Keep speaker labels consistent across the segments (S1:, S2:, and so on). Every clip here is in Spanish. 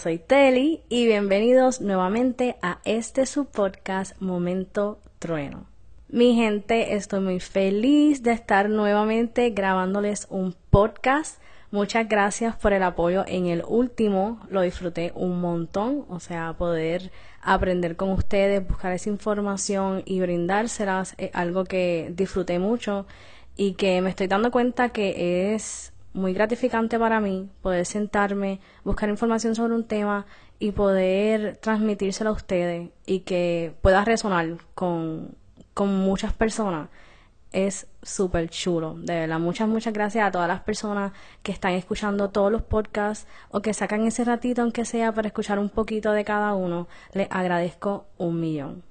S1: soy Teli y bienvenidos nuevamente a este su podcast Momento Trueno. Mi gente, estoy muy feliz de estar nuevamente grabándoles un podcast. Muchas gracias por el apoyo en el último, lo disfruté un montón, o sea, poder aprender con ustedes, buscar esa información y brindárselas es algo que disfruté mucho y que me estoy dando cuenta que es muy gratificante para mí poder sentarme, buscar información sobre un tema y poder transmitírselo a ustedes y que pueda resonar con con muchas personas es súper chulo. De verdad, muchas, muchas gracias a todas las personas que están escuchando todos los podcasts o que sacan ese ratito, aunque sea, para escuchar un poquito de cada uno. Les agradezco un millón.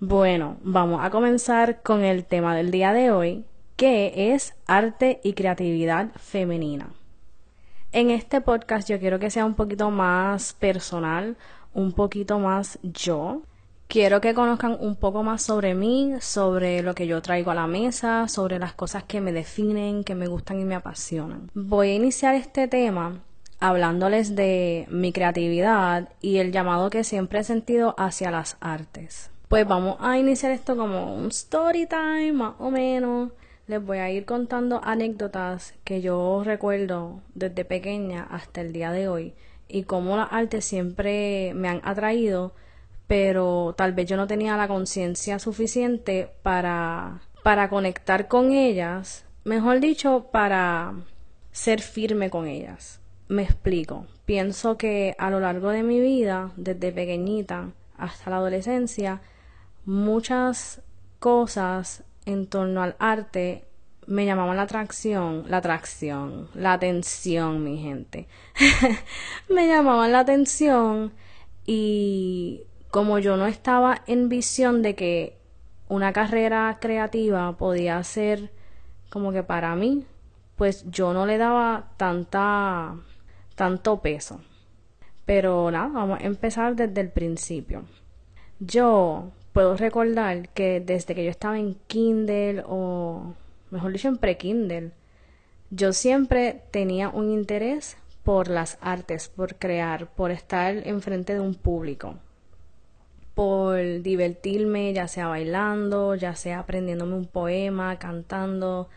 S1: Bueno, vamos a comenzar con el tema del día de hoy, que es arte y creatividad femenina. En este podcast yo quiero que sea un poquito más personal, un poquito más yo. Quiero que conozcan un poco más sobre mí, sobre lo que yo traigo a la mesa, sobre las cosas que me definen, que me gustan y me apasionan. Voy a iniciar este tema hablándoles de mi creatividad y el llamado que siempre he sentido hacia las artes. Pues vamos a iniciar esto como un story time, más o menos. Les voy a ir contando anécdotas que yo recuerdo desde pequeña hasta el día de hoy y cómo las artes siempre me han atraído pero tal vez yo no tenía la conciencia suficiente para, para conectar con ellas, mejor dicho, para ser firme con ellas. Me explico. Pienso que a lo largo de mi vida, desde pequeñita hasta la adolescencia, muchas cosas en torno al arte me llamaban la atracción, la atracción, la atención, mi gente. me llamaban la atención y como yo no estaba en visión de que una carrera creativa podía ser como que para mí, pues yo no le daba tanta tanto peso. Pero nada, vamos a empezar desde el principio. Yo puedo recordar que desde que yo estaba en Kindle o mejor dicho en pre-Kindle, yo siempre tenía un interés por las artes, por crear, por estar enfrente de un público por divertirme, ya sea bailando, ya sea aprendiéndome un poema, cantando,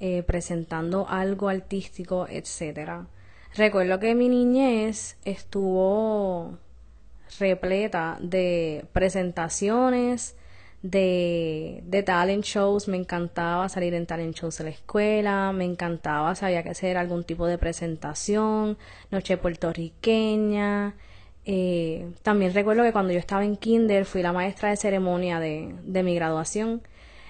S1: eh, presentando algo artístico, etc. Recuerdo que mi niñez estuvo repleta de presentaciones, de, de talent shows, me encantaba salir en talent shows de la escuela, me encantaba, sabía que hacer algún tipo de presentación, noche puertorriqueña, eh, también recuerdo que cuando yo estaba en kinder fui la maestra de ceremonia de, de mi graduación.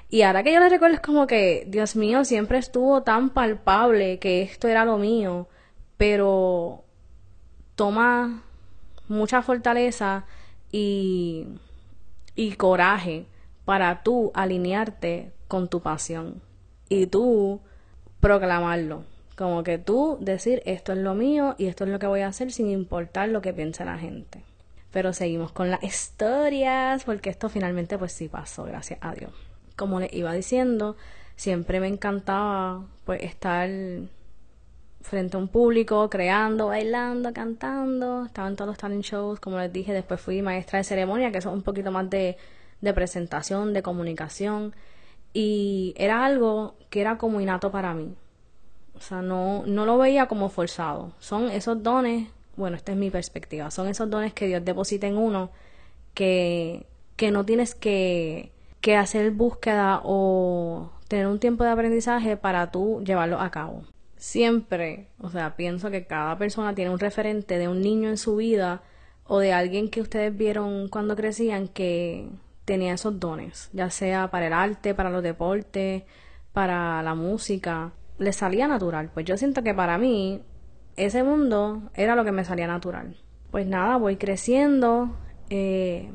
S1: Y ahora que yo le recuerdo es como que, Dios mío, siempre estuvo tan palpable que esto era lo mío, pero toma mucha fortaleza y, y coraje para tú alinearte con tu pasión y tú proclamarlo. Como que tú decir esto es lo mío y esto es lo que voy a hacer sin importar lo que piense la gente. Pero seguimos con las historias porque esto finalmente pues sí pasó, gracias a Dios. Como les iba diciendo, siempre me encantaba pues estar frente a un público, creando, bailando, cantando. Estaba en todos los talent shows, como les dije, después fui maestra de ceremonia, que eso es un poquito más de, de presentación, de comunicación. Y era algo que era como innato para mí. O sea, no, no lo veía como forzado. Son esos dones, bueno, esta es mi perspectiva, son esos dones que Dios deposita en uno que, que no tienes que, que hacer búsqueda o tener un tiempo de aprendizaje para tú llevarlo a cabo. Siempre, o sea, pienso que cada persona tiene un referente de un niño en su vida o de alguien que ustedes vieron cuando crecían que tenía esos dones, ya sea para el arte, para los deportes, para la música le salía natural. Pues yo siento que para mí ese mundo era lo que me salía natural. Pues nada, voy creciendo eh,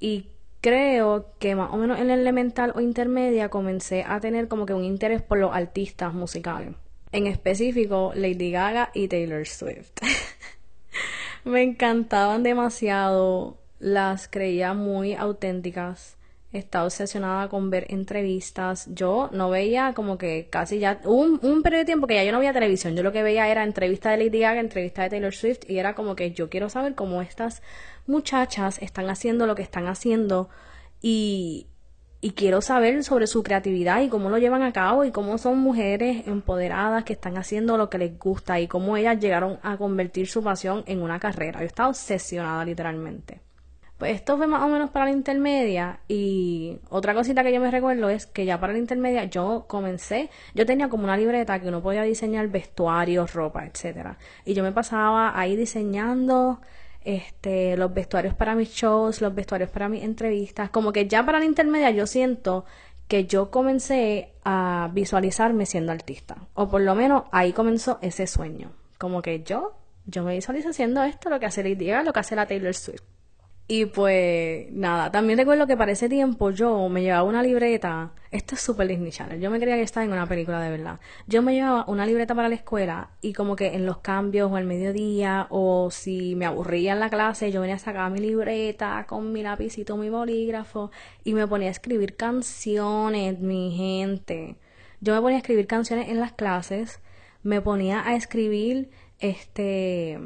S1: y creo que más o menos en la elemental o intermedia comencé a tener como que un interés por los artistas musicales. En específico, Lady Gaga y Taylor Swift. me encantaban demasiado, las creía muy auténticas. Estaba obsesionada con ver entrevistas. Yo no veía como que casi ya... un, un periodo de tiempo que ya yo no veía televisión. Yo lo que veía era entrevista de Lady Gaga, entrevista de Taylor Swift y era como que yo quiero saber cómo estas muchachas están haciendo lo que están haciendo y, y quiero saber sobre su creatividad y cómo lo llevan a cabo y cómo son mujeres empoderadas que están haciendo lo que les gusta y cómo ellas llegaron a convertir su pasión en una carrera. Yo estaba obsesionada literalmente. Pues esto fue más o menos para la intermedia y otra cosita que yo me recuerdo es que ya para la intermedia yo comencé, yo tenía como una libreta que uno podía diseñar vestuarios, ropa, etcétera, y yo me pasaba ahí diseñando este los vestuarios para mis shows, los vestuarios para mis entrevistas, como que ya para la intermedia yo siento que yo comencé a visualizarme siendo artista, o por lo menos ahí comenzó ese sueño, como que yo yo me visualizo haciendo esto, lo que hace Lady Gaga, lo que hace la Taylor Swift. Y pues nada, también recuerdo que para ese tiempo yo me llevaba una libreta, esto es súper Disney Channel, yo me creía que estaba en una película de verdad. Yo me llevaba una libreta para la escuela y como que en los cambios o al mediodía o si me aburría en la clase yo venía a sacar mi libreta con mi lapicito, mi bolígrafo y me ponía a escribir canciones, mi gente. Yo me ponía a escribir canciones en las clases, me ponía a escribir este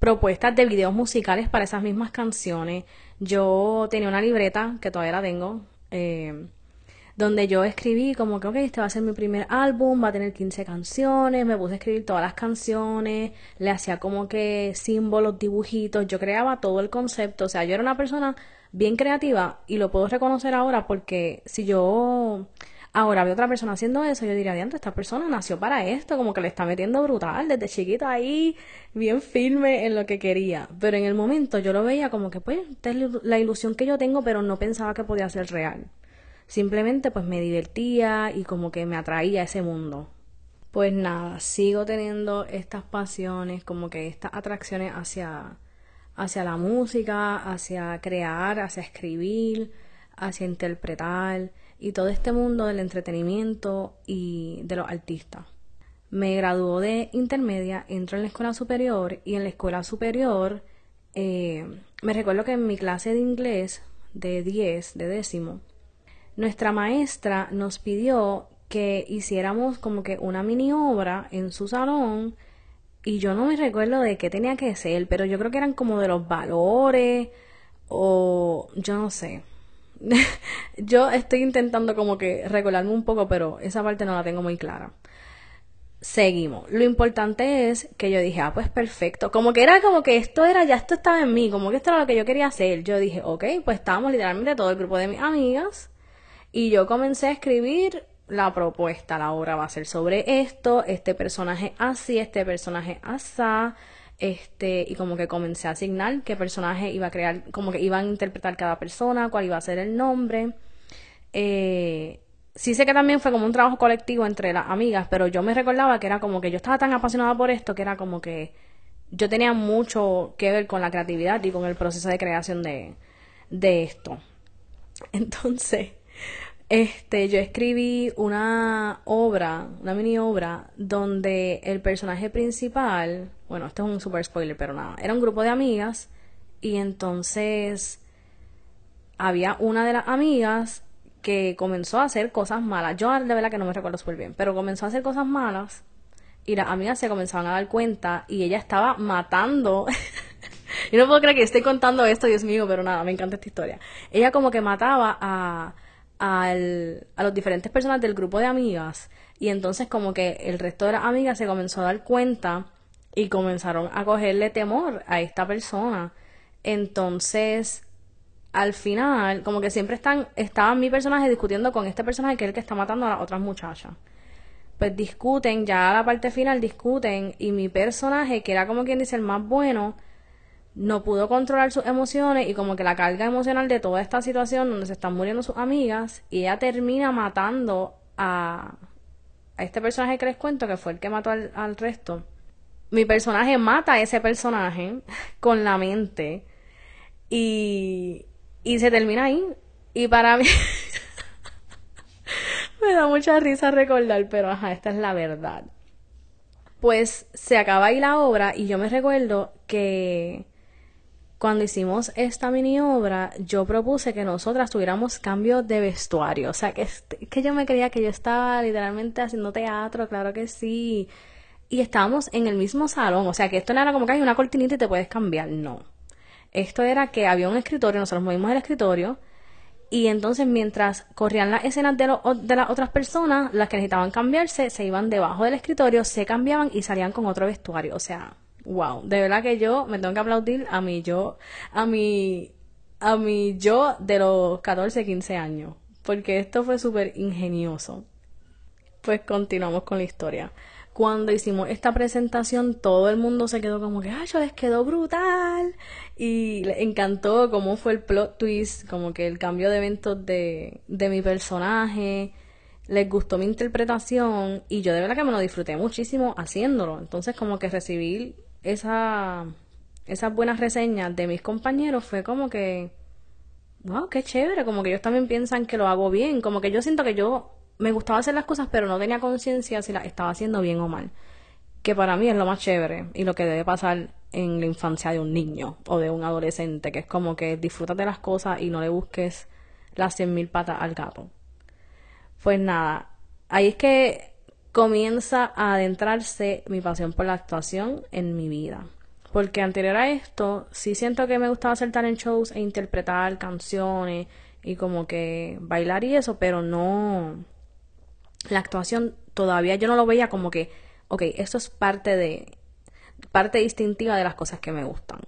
S1: propuestas de videos musicales para esas mismas canciones. Yo tenía una libreta, que todavía la tengo, eh, donde yo escribí como que, ok, este va a ser mi primer álbum, va a tener 15 canciones, me puse a escribir todas las canciones, le hacía como que símbolos, dibujitos, yo creaba todo el concepto, o sea, yo era una persona bien creativa y lo puedo reconocer ahora porque si yo Ahora veo otra persona haciendo eso, yo diría, diante, esta persona nació para esto, como que le está metiendo brutal, desde chiquita ahí, bien firme en lo que quería. Pero en el momento yo lo veía como que, pues, esta es la ilusión que yo tengo, pero no pensaba que podía ser real. Simplemente, pues, me divertía y como que me atraía a ese mundo. Pues nada, sigo teniendo estas pasiones, como que estas atracciones hacia, hacia la música, hacia crear, hacia escribir, hacia interpretar y todo este mundo del entretenimiento y de los artistas. Me graduó de intermedia, entro en la escuela superior y en la escuela superior eh, me recuerdo que en mi clase de inglés de 10, de décimo, nuestra maestra nos pidió que hiciéramos como que una mini obra en su salón y yo no me recuerdo de qué tenía que ser, pero yo creo que eran como de los valores o yo no sé. yo estoy intentando como que recordarme un poco, pero esa parte no la tengo muy clara. Seguimos. Lo importante es que yo dije, ah, pues perfecto. Como que era como que esto era, ya esto estaba en mí, como que esto era lo que yo quería hacer. Yo dije, ok, pues estábamos literalmente todo el grupo de mis amigas y yo comencé a escribir la propuesta. La obra va a ser sobre esto, este personaje así, este personaje asá este, y como que comencé a asignar qué personaje iba a crear, como que iban a interpretar cada persona, cuál iba a ser el nombre. Eh, sí sé que también fue como un trabajo colectivo entre las amigas, pero yo me recordaba que era como que yo estaba tan apasionada por esto que era como que yo tenía mucho que ver con la creatividad y con el proceso de creación de, de esto. Entonces, este, yo escribí una obra, una mini obra, donde el personaje principal, bueno, esto es un super spoiler, pero nada, era un grupo de amigas y entonces había una de las amigas que comenzó a hacer cosas malas. Yo de verdad que no me recuerdo súper bien, pero comenzó a hacer cosas malas y las amigas se comenzaban a dar cuenta y ella estaba matando. Yo no puedo creer que estoy contando esto, Dios mío, pero nada, me encanta esta historia. Ella como que mataba a al, a los diferentes personas del grupo de amigas y entonces como que el resto de las amigas se comenzó a dar cuenta y comenzaron a cogerle temor a esta persona. Entonces, al final, como que siempre están, estaban mi personaje discutiendo con este personaje que es el que está matando a las otras muchachas. Pues discuten, ya a la parte final discuten y mi personaje, que era como quien dice el más bueno, no pudo controlar sus emociones y como que la carga emocional de toda esta situación donde se están muriendo sus amigas y ella termina matando a, a este personaje que les cuento que fue el que mató al, al resto. Mi personaje mata a ese personaje con la mente y, y se termina ahí. Y para mí me da mucha risa recordar, pero ajá, esta es la verdad. Pues se acaba ahí la obra y yo me recuerdo que cuando hicimos esta mini obra, yo propuse que nosotras tuviéramos cambio de vestuario. O sea, que, que yo me creía que yo estaba literalmente haciendo teatro, claro que sí. Y estábamos en el mismo salón. O sea, que esto no era como que hay una cortinita y te puedes cambiar. No. Esto era que había un escritorio, nosotros movimos el escritorio. Y entonces mientras corrían las escenas de, de las otras personas, las que necesitaban cambiarse, se iban debajo del escritorio, se cambiaban y salían con otro vestuario. O sea, wow, de verdad que yo me tengo que aplaudir a mi yo, a mi, a mi yo de los 14, 15 años, porque esto fue súper ingenioso. Pues continuamos con la historia. Cuando hicimos esta presentación, todo el mundo se quedó como que, ay, yo les quedó brutal. Y les encantó cómo fue el plot twist, como que el cambio de eventos de, de mi personaje les gustó mi interpretación y yo de verdad que me lo disfruté muchísimo haciéndolo. Entonces como que recibí esa, esas buenas reseñas de mis compañeros fue como que, wow, qué chévere, como que ellos también piensan que lo hago bien, como que yo siento que yo me gustaba hacer las cosas, pero no tenía conciencia si las estaba haciendo bien o mal, que para mí es lo más chévere y lo que debe pasar en la infancia de un niño o de un adolescente, que es como que disfrútate las cosas y no le busques las cien mil patas al gato. Pues nada, ahí es que comienza a adentrarse mi pasión por la actuación en mi vida. Porque anterior a esto, sí siento que me gustaba hacer talent shows e interpretar canciones y como que bailar y eso, pero no. La actuación todavía yo no lo veía como que, ok, esto es parte de. parte distintiva de las cosas que me gustan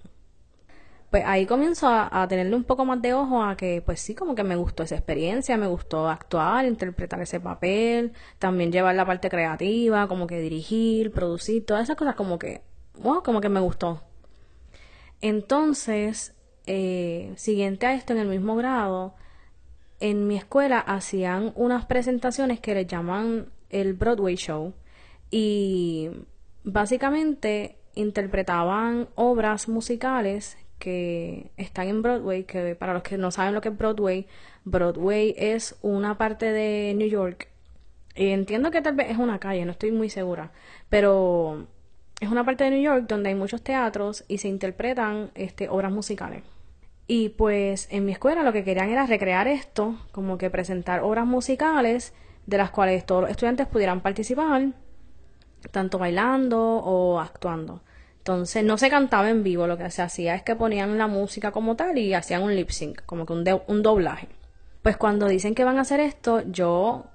S1: pues ahí comienzo a, tenerle un poco más de ojo a que, pues sí, como que me gustó esa experiencia, me gustó actuar, interpretar ese papel, también llevar la parte creativa, como que dirigir, producir, todas esas cosas como que, wow, como que me gustó. Entonces, eh, siguiente a esto, en el mismo grado, en mi escuela hacían unas presentaciones que le llaman el Broadway Show y básicamente interpretaban obras musicales que están en Broadway, que para los que no saben lo que es Broadway, Broadway es una parte de New York. Y entiendo que tal vez es una calle, no estoy muy segura, pero es una parte de New York donde hay muchos teatros y se interpretan este, obras musicales. Y pues en mi escuela lo que querían era recrear esto, como que presentar obras musicales de las cuales todos los estudiantes pudieran participar, tanto bailando o actuando. Entonces no se cantaba en vivo, lo que se hacía es que ponían la música como tal y hacían un lip sync, como que un, un doblaje. Pues cuando dicen que van a hacer esto, yo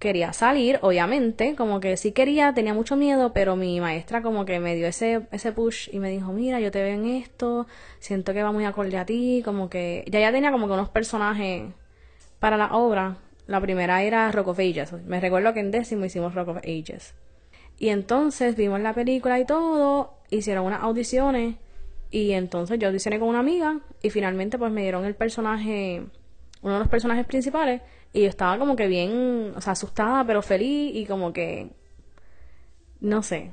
S1: quería salir, obviamente, como que sí quería, tenía mucho miedo, pero mi maestra como que me dio ese, ese push y me dijo, mira, yo te veo en esto, siento que va muy acorde a ti, como que ya ya tenía como que unos personajes para la obra. La primera era Rock of Ages, me recuerdo que en décimo hicimos Rock of Ages. Y entonces vimos la película y todo, hicieron unas audiciones y entonces yo audicioné con una amiga y finalmente pues me dieron el personaje, uno de los personajes principales y yo estaba como que bien, o sea, asustada pero feliz y como que, no sé,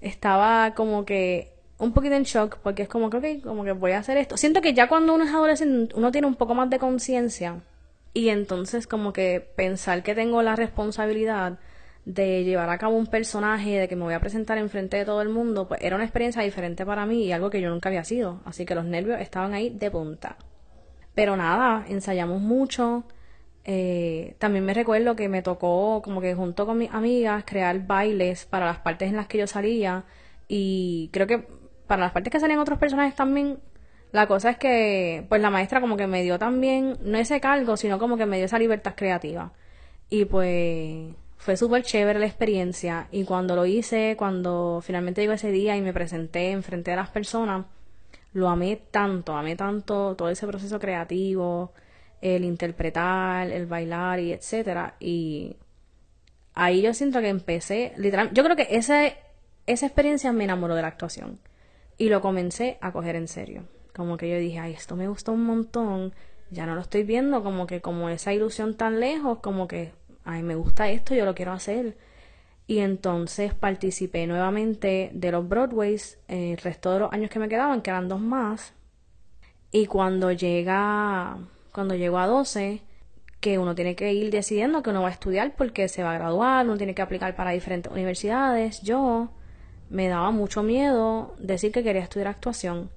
S1: estaba como que un poquito en shock porque es como que, como que voy a hacer esto. Siento que ya cuando uno es adolescente uno tiene un poco más de conciencia y entonces como que pensar que tengo la responsabilidad de llevar a cabo un personaje, de que me voy a presentar enfrente de todo el mundo, pues era una experiencia diferente para mí y algo que yo nunca había sido. Así que los nervios estaban ahí de punta. Pero nada, ensayamos mucho. Eh, también me recuerdo que me tocó, como que junto con mis amigas, crear bailes para las partes en las que yo salía. Y creo que para las partes que salían otros personajes también, la cosa es que, pues la maestra como que me dio también, no ese cargo, sino como que me dio esa libertad creativa. Y pues fue súper chévere la experiencia y cuando lo hice, cuando finalmente llegó ese día y me presenté enfrente de las personas, lo amé tanto, amé tanto todo ese proceso creativo, el interpretar, el bailar y etcétera y ahí yo siento que empecé, literalmente, yo creo que ese, esa experiencia me enamoró de la actuación y lo comencé a coger en serio. Como que yo dije, ay, esto me gustó un montón, ya no lo estoy viendo como que como esa ilusión tan lejos, como que ay, me gusta esto, yo lo quiero hacer. Y entonces participé nuevamente de los Broadways el resto de los años que me quedaban, que eran dos más. Y cuando llega, cuando llego a 12, que uno tiene que ir decidiendo que uno va a estudiar porque se va a graduar, uno tiene que aplicar para diferentes universidades. Yo me daba mucho miedo decir que quería estudiar actuación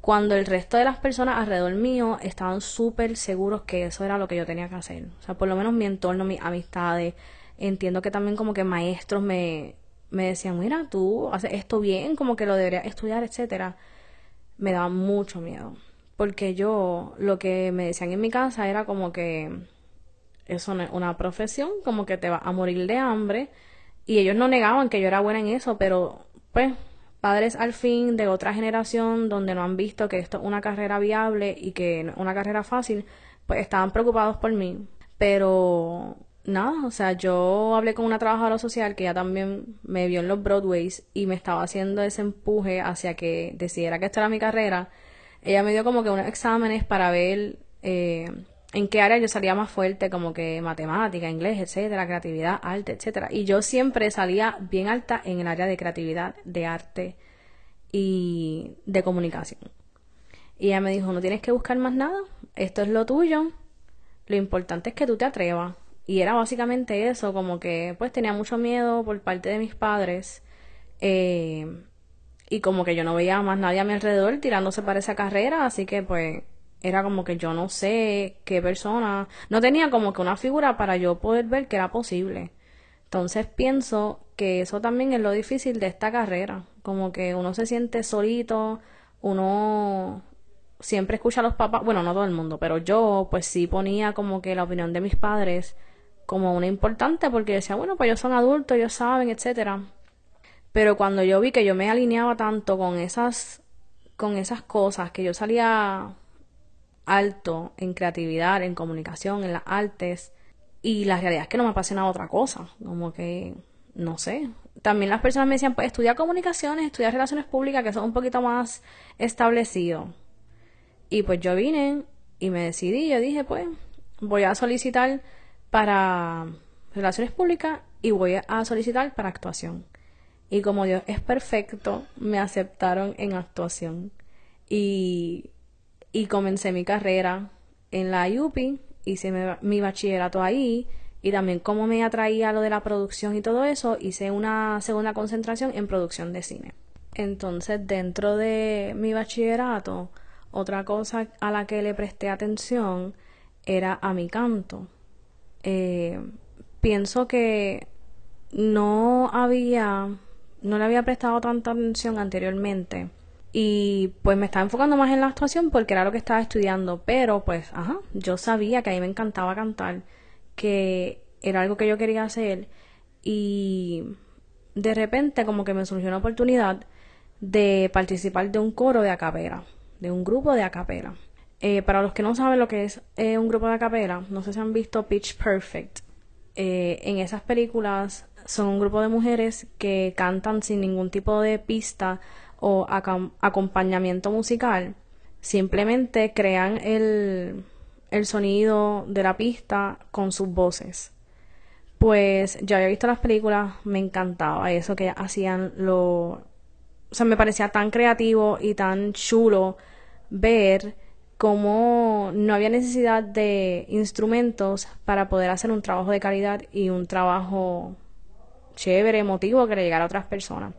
S1: cuando el resto de las personas alrededor mío estaban súper seguros que eso era lo que yo tenía que hacer. O sea, por lo menos mi entorno, mis amistades, entiendo que también como que maestros me, me decían, mira, tú haces esto bien, como que lo deberías estudiar, etcétera. Me daba mucho miedo. Porque yo, lo que me decían en mi casa era como que eso no es una profesión, como que te vas a morir de hambre. Y ellos no negaban que yo era buena en eso, pero pues padres al fin de otra generación donde no han visto que esto es una carrera viable y que una carrera fácil, pues estaban preocupados por mí. Pero nada, o sea, yo hablé con una trabajadora social que ya también me vio en los Broadways y me estaba haciendo ese empuje hacia que decidiera que esta era mi carrera. Ella me dio como que unos exámenes para ver eh, en qué área yo salía más fuerte, como que matemática, inglés, etcétera, creatividad, arte, etcétera. Y yo siempre salía bien alta en el área de creatividad, de arte y de comunicación. Y ella me dijo, no tienes que buscar más nada, esto es lo tuyo, lo importante es que tú te atrevas. Y era básicamente eso, como que pues tenía mucho miedo por parte de mis padres. Eh, y como que yo no veía más nadie a mi alrededor tirándose para esa carrera, así que pues era como que yo no sé qué persona, no tenía como que una figura para yo poder ver que era posible. Entonces pienso que eso también es lo difícil de esta carrera, como que uno se siente solito, uno siempre escucha a los papás, bueno, no todo el mundo, pero yo pues sí ponía como que la opinión de mis padres como una importante porque decía, bueno, pues ellos son adultos, ellos saben, etcétera. Pero cuando yo vi que yo me alineaba tanto con esas con esas cosas, que yo salía alto en creatividad, en comunicación, en las artes. Y la realidad es que no me apasionaba otra cosa. Como que, no sé. También las personas me decían, pues estudia comunicaciones, estudia relaciones públicas, que son un poquito más establecidos. Y pues yo vine y me decidí, yo dije, pues voy a solicitar para relaciones públicas y voy a solicitar para actuación. Y como Dios es perfecto, me aceptaron en actuación. Y y comencé mi carrera en la IUPI, hice mi, bachillerato ahí y también como me atraía lo de la producción y todo eso, hice una segunda concentración en producción de cine. Entonces, dentro de mi bachillerato, otra cosa a la que le presté atención era a mi canto. Eh, pienso que no había, no le había prestado tanta atención anteriormente y pues me estaba enfocando más en la actuación porque era lo que estaba estudiando, pero pues, ajá, yo sabía que a mí me encantaba cantar, que era algo que yo quería hacer y de repente como que me surgió una oportunidad de participar de un coro de acapela, de un grupo de acapela. Eh, para los que no saben lo que es eh, un grupo de acapela, no sé si han visto Pitch Perfect. Eh, en esas películas son un grupo de mujeres que cantan sin ningún tipo de pista o acompañamiento musical, simplemente crean el, el sonido de la pista con sus voces. Pues ya había visto las películas, me encantaba eso que hacían lo... O sea, me parecía tan creativo y tan chulo ver cómo no había necesidad de instrumentos para poder hacer un trabajo de calidad y un trabajo chévere, emotivo que le llegara a otras personas.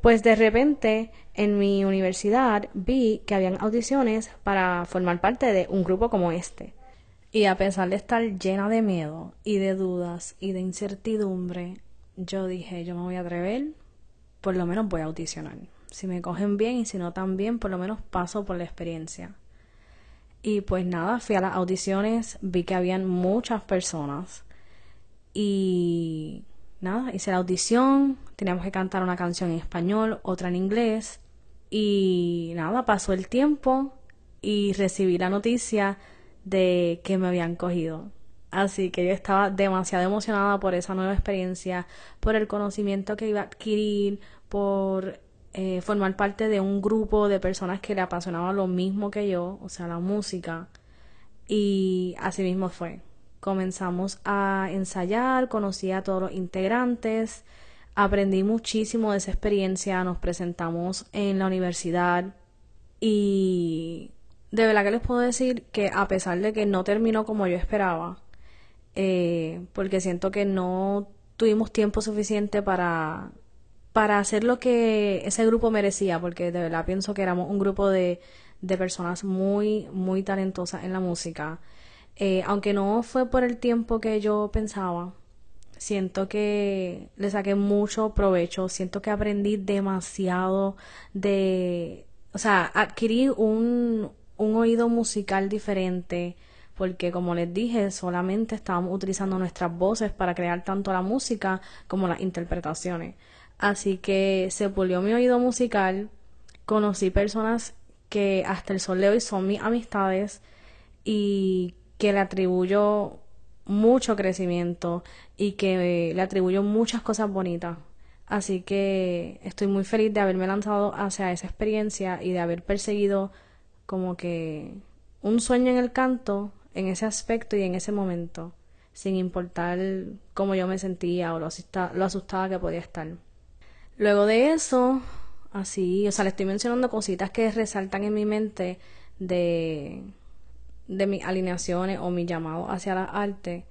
S1: Pues de repente en mi universidad vi que habían audiciones para formar parte de un grupo como este. Y a pesar de estar llena de miedo y de dudas y de incertidumbre, yo dije, yo me voy a atrever, por lo menos voy a audicionar. Si me cogen bien y si no tan bien, por lo menos paso por la experiencia. Y pues nada, fui a las audiciones, vi que habían muchas personas y nada, hice la audición, teníamos que cantar una canción en español, otra en inglés y nada, pasó el tiempo y recibí la noticia de que me habían cogido. Así que yo estaba demasiado emocionada por esa nueva experiencia, por el conocimiento que iba a adquirir, por eh, formar parte de un grupo de personas que le apasionaba lo mismo que yo, o sea, la música. Y así mismo fue comenzamos a ensayar, conocí a todos los integrantes, aprendí muchísimo de esa experiencia, nos presentamos en la universidad y de verdad que les puedo decir que a pesar de que no terminó como yo esperaba, eh, porque siento que no tuvimos tiempo suficiente para para hacer lo que ese grupo merecía, porque de verdad pienso que éramos un grupo de, de personas muy, muy talentosas en la música. Eh, aunque no fue por el tiempo que yo pensaba, siento que le saqué mucho provecho, siento que aprendí demasiado de, o sea, adquirí un, un oído musical diferente, porque como les dije, solamente estábamos utilizando nuestras voces para crear tanto la música como las interpretaciones. Así que se pulió mi oído musical, conocí personas que hasta el sol de hoy son mis amistades y que le atribuyo mucho crecimiento y que le atribuyo muchas cosas bonitas. Así que estoy muy feliz de haberme lanzado hacia esa experiencia y de haber perseguido como que un sueño en el canto en ese aspecto y en ese momento, sin importar cómo yo me sentía o lo, lo asustada que podía estar. Luego de eso, así, o sea, le estoy mencionando cositas que resaltan en mi mente de, de mis alineaciones o mi llamado hacia la arte.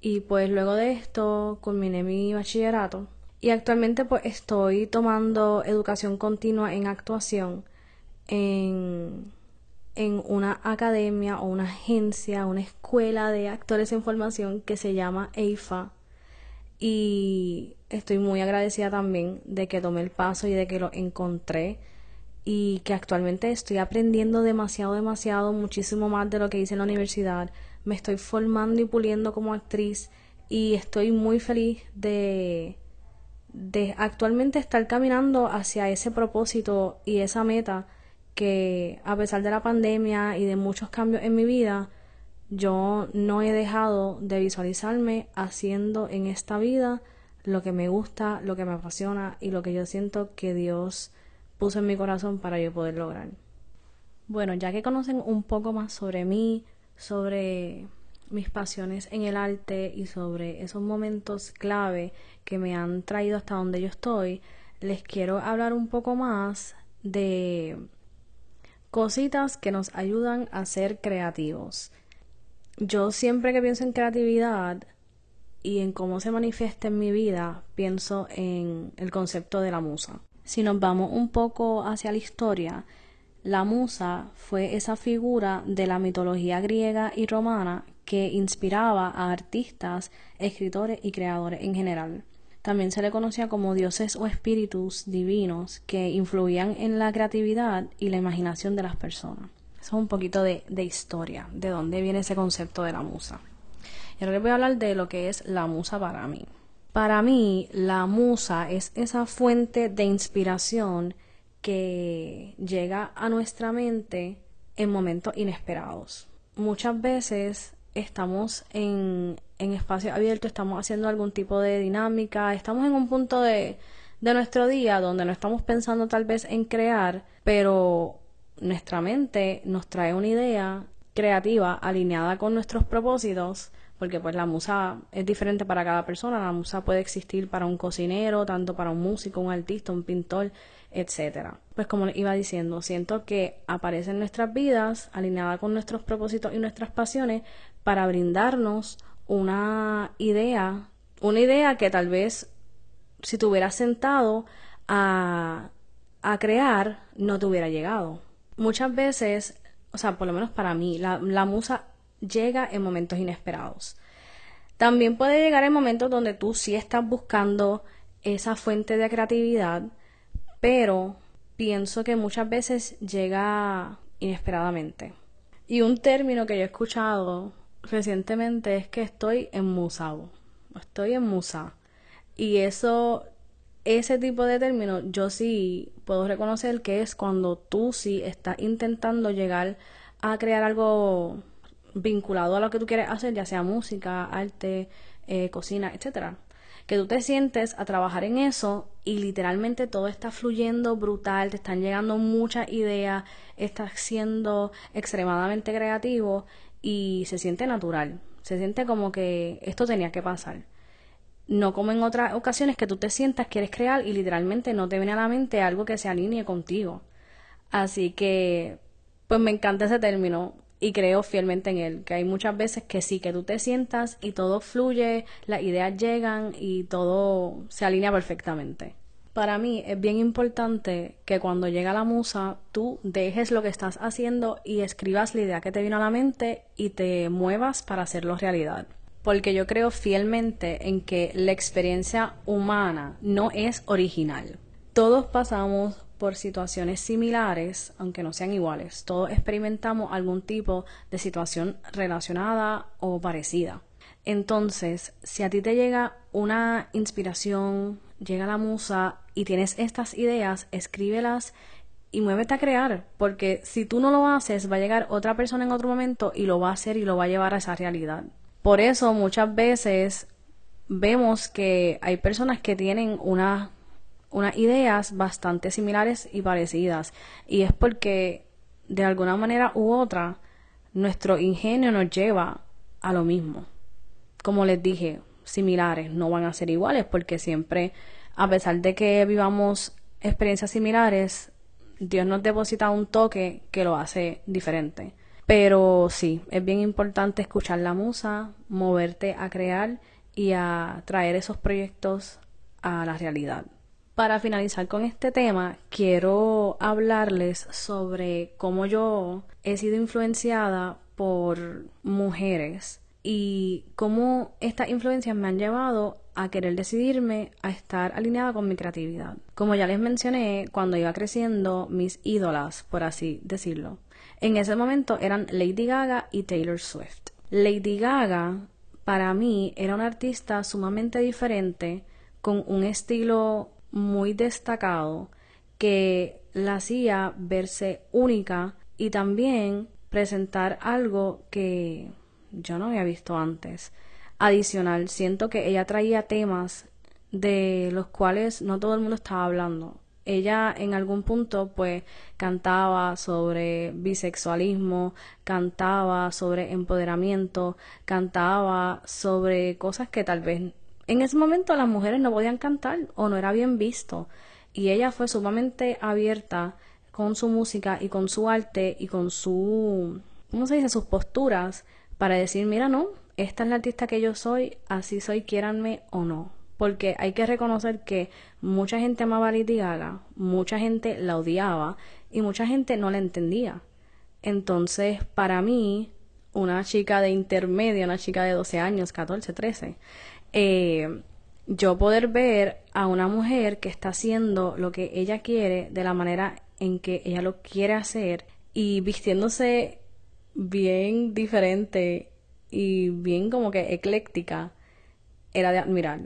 S1: Y pues luego de esto culminé mi bachillerato. Y actualmente pues estoy tomando educación continua en actuación en, en una academia o una agencia, una escuela de actores en formación que se llama EIFA y estoy muy agradecida también de que tomé el paso y de que lo encontré y que actualmente estoy aprendiendo demasiado, demasiado, muchísimo más de lo que hice en la universidad. Me estoy formando y puliendo como actriz y estoy muy feliz de, de actualmente estar caminando hacia ese propósito y esa meta que a pesar de la pandemia y de muchos cambios en mi vida, yo no he dejado de visualizarme haciendo en esta vida lo que me gusta, lo que me apasiona y lo que yo siento que Dios puso en mi corazón para yo poder lograr. Bueno, ya que conocen un poco más sobre mí, sobre mis pasiones en el arte y sobre esos momentos clave que me han traído hasta donde yo estoy, les quiero hablar un poco más de cositas que nos ayudan a ser creativos yo siempre que pienso en creatividad y en cómo se manifiesta en mi vida, pienso en el concepto de la musa. Si nos vamos un poco hacia la historia, la musa fue esa figura de la mitología griega y romana que inspiraba a artistas, escritores y creadores en general. También se le conocía como dioses o espíritus divinos que influían en la creatividad y la imaginación de las personas. Eso es un poquito de, historia, de dónde viene ese concepto de la musa. Y ahora les voy a hablar de lo que es la musa para mí. Para mí, la musa es esa fuente de inspiración que llega a nuestra mente en momentos inesperados. Muchas veces estamos en, en espacio abierto, estamos haciendo algún tipo de dinámica, estamos en un punto de, de nuestro día donde no estamos pensando tal vez en crear, pero nuestra mente nos trae una idea creativa alineada con nuestros propósitos, porque pues la musa es diferente para cada persona, la musa puede existir para un cocinero, tanto para un músico, un artista, un pintor, etcétera. Pues como les iba diciendo, siento que aparece en nuestras vidas alineada con nuestros propósitos y nuestras pasiones para brindarnos una idea, una idea que tal vez si te hubieras sentado a, a crear no te hubiera llegado muchas veces, o sea, por lo menos para mí, la, musa llega en momentos inesperados. También puede llegar en momentos donde tú sí estás buscando esa fuente de creatividad, pero pienso que muchas veces llega inesperadamente. Y un término que yo he escuchado recientemente es que estoy en estoy en musa. Y eso ese tipo de término yo sí puedo reconocer que es cuando tú sí estás intentando llegar a crear algo vinculado a lo que tú quieres hacer, ya sea música, arte, eh, cocina, etcétera. Que tú te sientes a trabajar en eso y literalmente todo está fluyendo brutal, te están llegando muchas ideas, estás siendo extremadamente creativo y se siente natural, se siente como que esto tenía que pasar. No como en otras ocasiones que tú te sientas, quieres crear y literalmente no te viene a la mente algo que se alinee contigo. Así que, pues me encanta ese término y creo fielmente en él, que hay muchas veces que sí, que tú te sientas y todo fluye, las ideas llegan y todo se alinea perfectamente. Para mí es bien importante que cuando llega la musa tú dejes lo que estás haciendo y escribas la idea que te vino a la mente y te muevas para hacerlo realidad. Porque yo creo fielmente en que la experiencia humana no es original. Todos pasamos por situaciones similares, aunque no sean iguales. Todos experimentamos algún tipo de situación relacionada o parecida. Entonces, si a ti te llega una inspiración, llega la musa y tienes estas ideas, escríbelas y muévete a crear, porque si tú no lo haces, va a llegar otra persona en otro momento y lo va a hacer y lo va a llevar a esa realidad. Por eso muchas veces vemos que hay personas que tienen una, unas ideas bastante similares y parecidas, y es porque de alguna manera u otra nuestro ingenio nos lleva a lo mismo. Como les dije, similares, no van a ser iguales porque siempre a pesar de que vivamos experiencias similares, Dios nos deposita un toque que lo hace diferente. Pero sí, es bien importante escuchar la musa, moverte a crear y a traer esos proyectos a la realidad. Para finalizar con este tema, quiero hablarles sobre cómo yo he sido influenciada por mujeres y cómo estas influencias me han llevado a querer decidirme a estar alineada con mi creatividad. Como ya les mencioné, cuando iba creciendo, mis ídolas, por así decirlo, en ese momento eran Lady Gaga y Taylor Swift. Lady Gaga, para mí, era una artista sumamente diferente, con un estilo muy destacado, que la hacía verse única y también presentar algo que yo no había visto antes. Adicional, siento que ella traía temas de los cuales no todo el mundo estaba hablando. Ella en algún punto pues cantaba sobre bisexualismo, cantaba sobre empoderamiento, cantaba sobre cosas que tal vez en ese momento las mujeres no podían cantar o no era bien visto. Y ella fue sumamente abierta con su música y con su arte y con su, ¿cómo se dice?, sus posturas para decir, mira, no, esta es la artista que yo soy, así soy, quiéranme o no. Porque hay que reconocer que mucha gente amaba a Lady Gaga, mucha gente la odiaba y mucha gente no la entendía. Entonces, para mí, una chica de intermedio, una chica de 12 años, 14, 13, eh, yo poder ver a una mujer que está haciendo lo que ella quiere de la manera en que ella lo quiere hacer y vistiéndose bien diferente y bien como que ecléctica era de admirar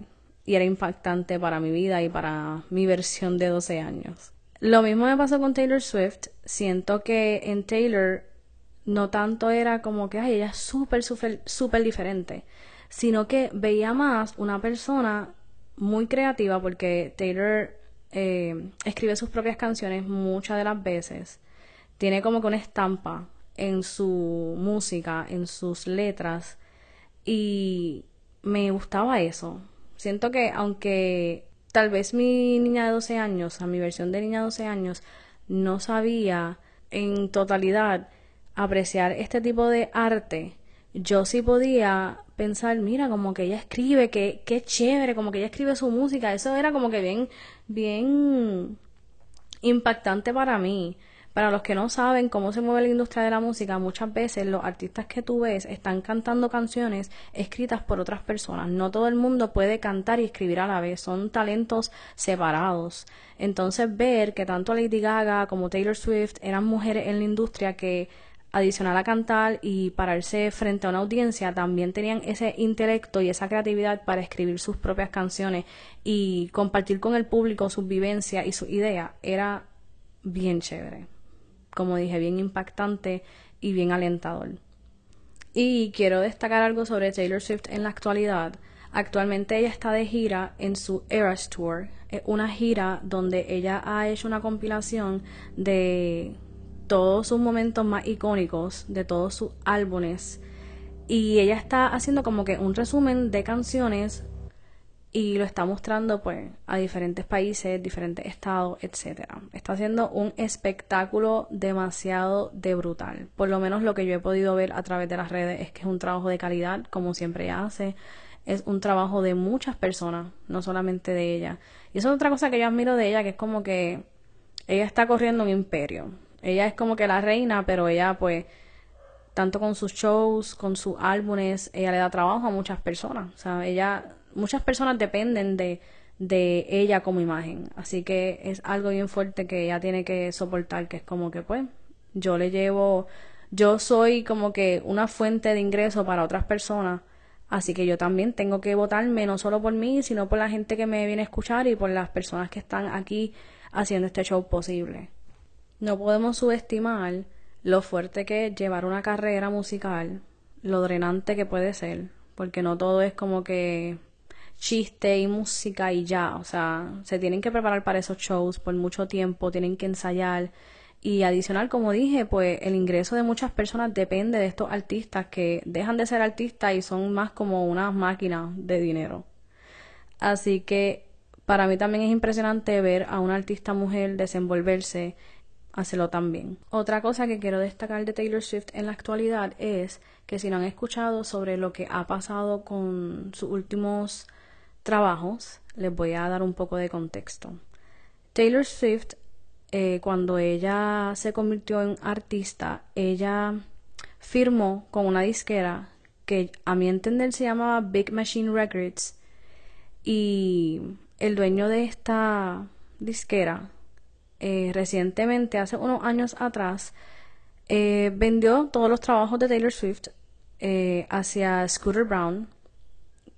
S1: y era impactante para mi vida y para mi versión de 12 años. Lo mismo me pasó con Taylor Swift. Siento que en Taylor no tanto era como que, ay, ella es súper, súper, súper diferente, sino que veía más una persona muy creativa porque Taylor eh, escribe sus propias canciones muchas de las veces. Tiene como que una estampa en su música, en sus letras y me gustaba eso. Siento que aunque tal vez mi niña de 12 años, a mi versión de niña de 12 años, no sabía en totalidad apreciar este tipo de arte, yo sí podía pensar, mira, como que ella escribe, que, qué chévere, como que ella escribe su música, eso era como que bien, bien impactante para mí. Para los que no saben cómo se mueve la industria de la música, muchas veces los artistas que tú ves están cantando canciones escritas por otras personas. No todo el mundo puede cantar y escribir a la vez, son talentos separados. Entonces ver que tanto Lady Gaga como Taylor Swift eran mujeres en la industria que adicional a cantar y pararse frente a una audiencia, también tenían ese intelecto y esa creatividad para escribir sus propias canciones y compartir con el público sus vivencias y su idea, era bien chévere como dije, bien impactante y bien alentador. Y quiero destacar algo sobre Taylor Swift en la actualidad. Actualmente ella está de gira en su Eras Tour, una gira donde ella ha hecho una compilación de todos sus momentos más icónicos, de todos sus álbumes. Y ella está haciendo como que un resumen de canciones y lo está mostrando pues a diferentes países, diferentes estados, etcétera. Está haciendo un espectáculo demasiado de brutal. Por lo menos lo que yo he podido ver a través de las redes es que es un trabajo de calidad, como siempre ella hace. es un trabajo de muchas personas, no solamente de ella. Y eso es otra cosa que yo admiro de ella, que es como que ella está corriendo un imperio. Ella es como que la reina, pero ella pues tanto con sus shows, con sus álbumes, ella le da trabajo a muchas personas. O sea, ella, muchas personas dependen de, de ella como imagen. Así que es algo bien fuerte que ella tiene que soportar, que es como que pues yo le llevo, yo soy como que una fuente de ingreso para otras personas. Así que yo también tengo que votarme no solo por mí, sino por la gente que me viene a escuchar y por las personas que están aquí haciendo este show posible. No podemos subestimar lo fuerte que es llevar una carrera musical, lo drenante que puede ser, porque no todo es como que chiste y música y ya, o sea, se tienen que preparar para esos shows por mucho tiempo, tienen que ensayar y adicional, como dije, pues el ingreso de muchas personas depende de estos artistas que dejan de ser artistas y son más como unas máquinas de dinero. Así que para mí también es impresionante ver a una artista mujer desenvolverse hacerlo también. Otra cosa que quiero destacar de Taylor Swift en la actualidad es que si no han escuchado sobre lo que ha pasado con sus últimos trabajos, les voy a dar un poco de contexto. Taylor Swift, eh, cuando ella se convirtió en artista, ella firmó con una disquera que a mi entender se llamaba Big Machine Records y el dueño de esta disquera eh, recientemente, hace unos años atrás, eh, vendió todos los trabajos de Taylor Swift eh, hacia Scooter Brown,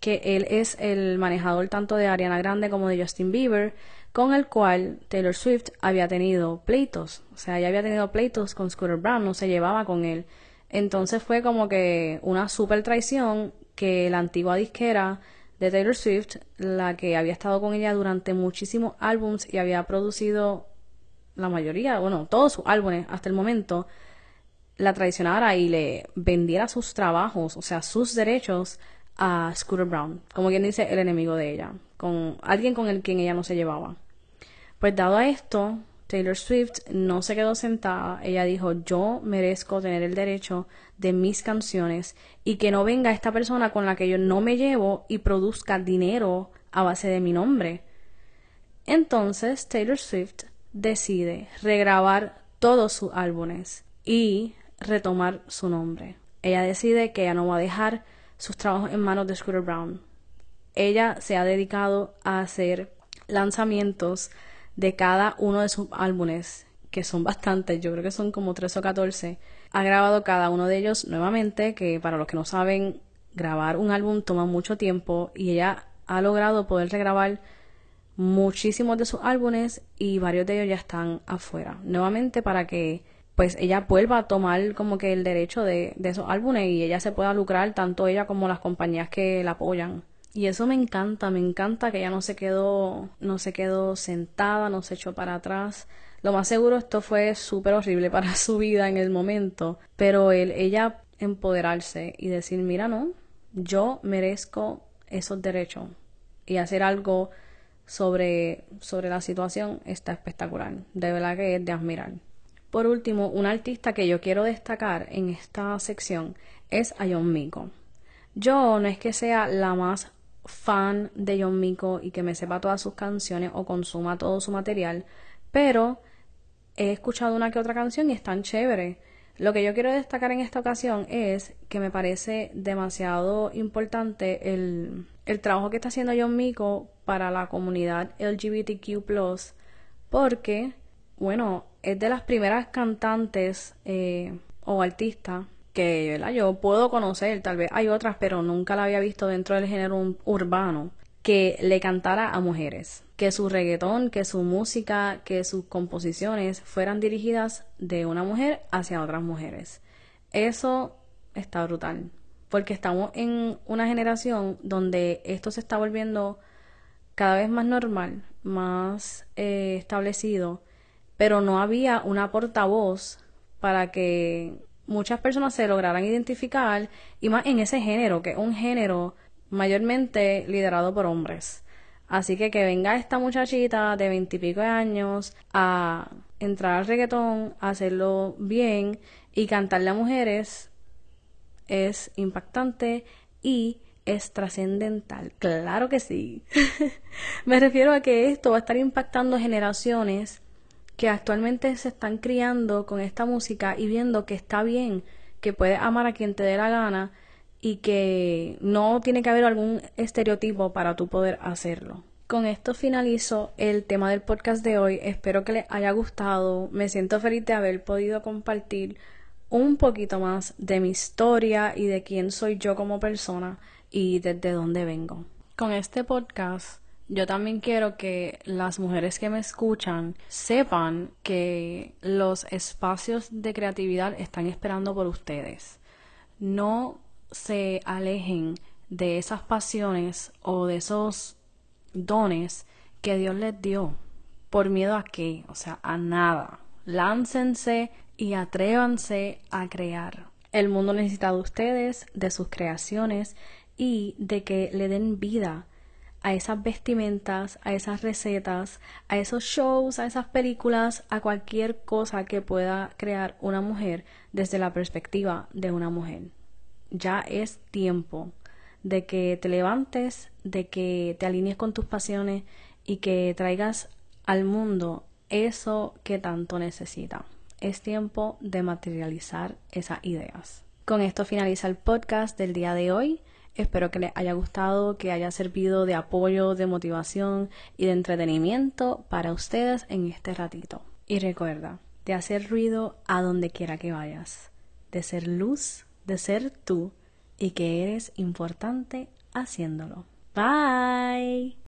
S1: que él es el manejador tanto de Ariana Grande como de Justin Bieber, con el cual Taylor Swift había tenido pleitos. O sea, ella había tenido pleitos con Scooter Brown, no se llevaba con él. Entonces fue como que una super traición que la antigua disquera de Taylor Swift, la que había estado con ella durante muchísimos álbums y había producido la mayoría, bueno, todos sus álbumes hasta el momento, la traicionara y le vendiera sus trabajos, o sea, sus derechos a Scooter Brown, como quien dice, el enemigo de ella, con alguien con el quien ella no se llevaba. Pues dado a esto, Taylor Swift no se quedó sentada, ella dijo, yo merezco tener el derecho de mis canciones y que no venga esta persona con la que yo no me llevo y produzca dinero a base de mi nombre. Entonces Taylor Swift decide regrabar todos sus álbumes y retomar su nombre. Ella decide que ella no va a dejar sus trabajos en manos de Scooter Brown. Ella se ha dedicado a hacer lanzamientos de cada uno de sus álbumes, que son bastantes, yo creo que son como 3 o 14. Ha grabado cada uno de ellos nuevamente, que para los que no saben, grabar un álbum toma mucho tiempo y ella ha logrado poder regrabar muchísimos de sus álbumes y varios de ellos ya están afuera. Nuevamente para que pues ella vuelva a tomar como que el derecho de, de esos álbumes y ella se pueda lucrar tanto ella como las compañías que la apoyan. Y eso me encanta, me encanta que ella no se quedó, no se quedó sentada, no se echó para atrás. Lo más seguro esto fue súper horrible para su vida en el momento, pero el, ella empoderarse y decir, mira, no, yo merezco esos derechos y hacer algo sobre, sobre la situación está espectacular. De verdad que es de admirar. Por último, un artista que yo quiero destacar en esta sección es a John Miko. Yo no es que sea la más fan de John Miko y que me sepa todas sus canciones o consuma todo su material, pero he escuchado una que otra canción y están chévere. Lo que yo quiero destacar en esta ocasión es que me parece demasiado importante el, el trabajo que está haciendo John Miko para la comunidad LGBTQ, porque, bueno, es de las primeras cantantes eh, o artistas que yo puedo conocer, tal vez hay otras, pero nunca la había visto dentro del género urbano, que le cantara a mujeres que su reggaetón, que su música, que sus composiciones fueran dirigidas de una mujer hacia otras mujeres. Eso está brutal, porque estamos en una generación donde esto se está volviendo cada vez más normal, más eh, establecido, pero no había una portavoz para que muchas personas se lograran identificar y más en ese género, que es un género mayormente liderado por hombres. Así que que venga esta muchachita de veintipico años a entrar al reggaetón, hacerlo bien y cantarle a mujeres es impactante y es trascendental. Claro que sí. Me refiero a que esto va a estar impactando generaciones que actualmente se están criando con esta música y viendo que está bien, que puedes amar a quien te dé la gana y que no tiene que haber algún estereotipo para tú poder hacerlo. Con esto finalizo el tema del podcast de hoy. Espero que les haya gustado. Me siento feliz de haber podido compartir un poquito más de mi historia y de quién soy yo como persona y desde dónde vengo. Con este podcast yo también quiero que las mujeres que me escuchan sepan que los espacios de creatividad están esperando por ustedes. No se alejen de esas pasiones o de esos dones que Dios les dio. ¿Por miedo a qué? O sea, a nada. Láncense y atrévanse a crear. El mundo necesita de ustedes, de sus creaciones y de que le den vida a esas vestimentas, a esas recetas, a esos shows, a esas películas, a cualquier cosa que pueda crear una mujer desde la perspectiva de una mujer. Ya es tiempo de que te levantes, de que te alinees con tus pasiones y que traigas al mundo eso que tanto necesita. Es tiempo de materializar esas ideas. Con esto finaliza el podcast del día de hoy. Espero que les haya gustado, que haya servido de apoyo, de motivación y de entretenimiento para ustedes en este ratito. Y recuerda, de hacer ruido a donde quiera que vayas, de ser luz, de ser tú y que eres importante haciéndolo. Bye.